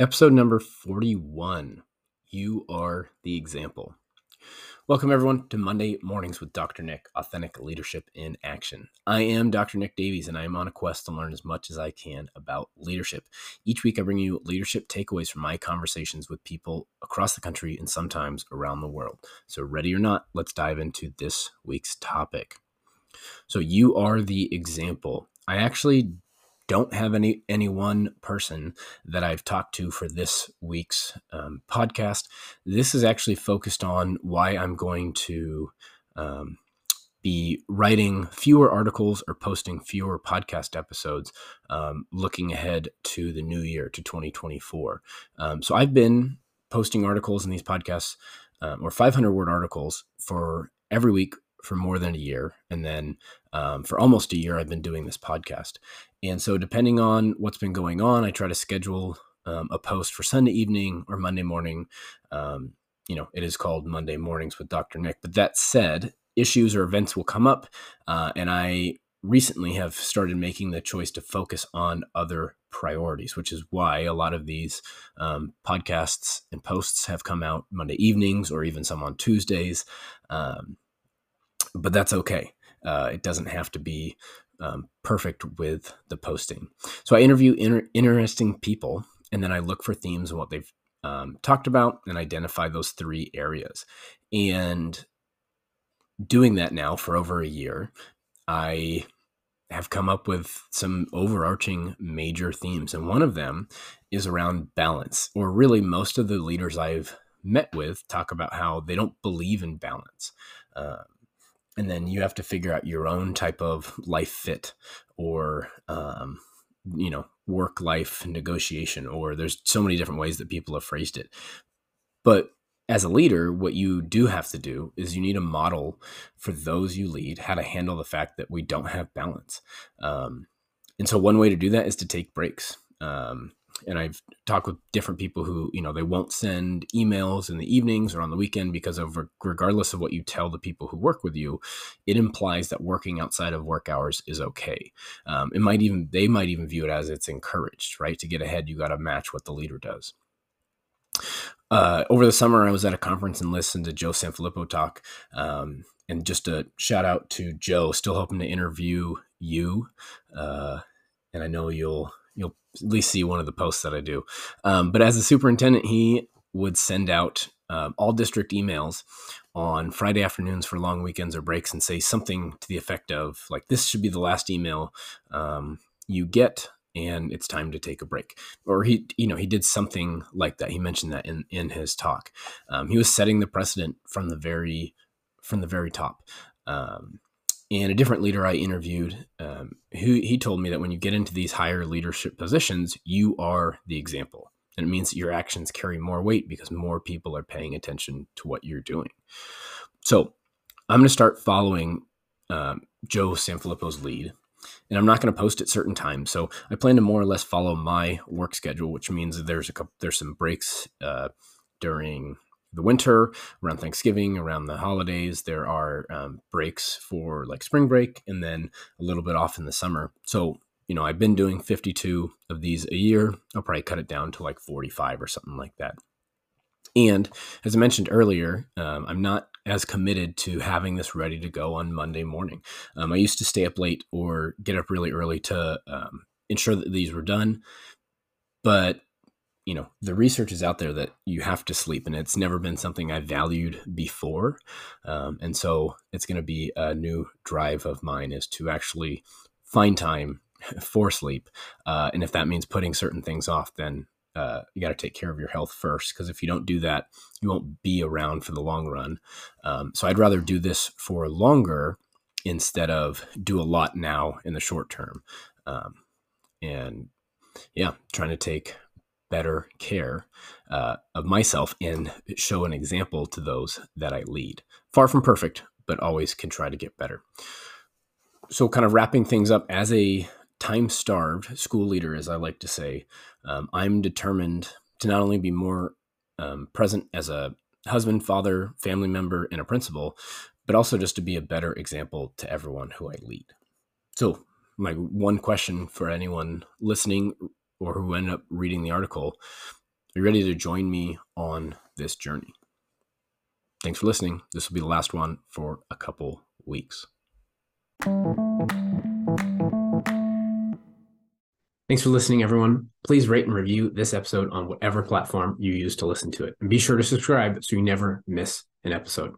Episode number 41 You Are the Example. Welcome, everyone, to Monday Mornings with Dr. Nick Authentic Leadership in Action. I am Dr. Nick Davies, and I am on a quest to learn as much as I can about leadership. Each week, I bring you leadership takeaways from my conversations with people across the country and sometimes around the world. So, ready or not, let's dive into this week's topic. So, you are the example. I actually don't have any any one person that I've talked to for this week's um, podcast. This is actually focused on why I'm going to um, be writing fewer articles or posting fewer podcast episodes, um, looking ahead to the new year to 2024. Um, so I've been posting articles in these podcasts um, or 500 word articles for every week for more than a year. And then um, for almost a year, I've been doing this podcast. And so, depending on what's been going on, I try to schedule um, a post for Sunday evening or Monday morning. Um, you know, it is called Monday Mornings with Dr. Nick. But that said, issues or events will come up. Uh, and I recently have started making the choice to focus on other priorities, which is why a lot of these um, podcasts and posts have come out Monday evenings or even some on Tuesdays. Um, but that's okay. Uh, it doesn't have to be um, perfect with the posting. So I interview inter- interesting people, and then I look for themes and what they've um, talked about, and identify those three areas. And doing that now for over a year, I have come up with some overarching major themes, and one of them is around balance. Or really, most of the leaders I've met with talk about how they don't believe in balance. Uh, and then you have to figure out your own type of life fit or um, you know work life negotiation or there's so many different ways that people have phrased it. But as a leader what you do have to do is you need a model for those you lead how to handle the fact that we don't have balance. Um, and so one way to do that is to take breaks. Um, and I've talked with different people who, you know, they won't send emails in the evenings or on the weekend because of regardless of what you tell the people who work with you, it implies that working outside of work hours is okay. Um, it might even they might even view it as it's encouraged, right? To get ahead, you got to match what the leader does. Uh, over the summer, I was at a conference and listened to Joe Sanfelippo talk. Um, and just a shout out to Joe, still hoping to interview you. Uh, and I know you'll you'll at least see one of the posts that I do. Um, but as a superintendent, he would send out um, all district emails on Friday afternoons for long weekends or breaks and say something to the effect of like, "This should be the last email um, you get." And it's time to take a break, or he, you know, he did something like that. He mentioned that in in his talk. Um, he was setting the precedent from the very from the very top. Um, and a different leader I interviewed, um, who he told me that when you get into these higher leadership positions, you are the example. And it means that your actions carry more weight because more people are paying attention to what you're doing. So I'm going to start following um, Joe Sanfelippo's lead. And I'm not going to post at certain times, so I plan to more or less follow my work schedule, which means there's a couple, there's some breaks uh, during the winter, around Thanksgiving, around the holidays. There are um, breaks for like spring break and then a little bit off in the summer. So, you know, I've been doing 52 of these a year. I'll probably cut it down to like 45 or something like that. And as I mentioned earlier, um, I'm not as committed to having this ready to go on Monday morning. Um, I used to stay up late or get up really early to um, ensure that these were done. But you know the research is out there that you have to sleep and it's never been something i valued before. Um, and so it's going to be a new drive of mine is to actually find time for sleep. Uh, and if that means putting certain things off then uh, you got to take care of your health first because if you don't do that you won't be around for the long run. Um, so i'd rather do this for longer instead of do a lot now in the short term. Um, and yeah trying to take better care uh, of myself and show an example to those that I lead. Far from perfect, but always can try to get better. So, kind of wrapping things up as a time starved school leader, as I like to say, um, I'm determined to not only be more um, present as a husband, father, family member, and a principal, but also just to be a better example to everyone who I lead. So, my one question for anyone listening or who end up reading the article Are you ready to join me on this journey? Thanks for listening. This will be the last one for a couple weeks. Thanks for listening, everyone. Please rate and review this episode on whatever platform you use to listen to it. And be sure to subscribe so you never miss an episode.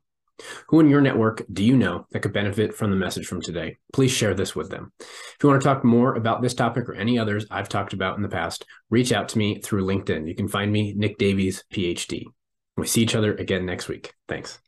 Who in your network do you know that could benefit from the message from today? Please share this with them. If you want to talk more about this topic or any others I've talked about in the past, reach out to me through LinkedIn. You can find me, Nick Davies, PhD. We see each other again next week. Thanks.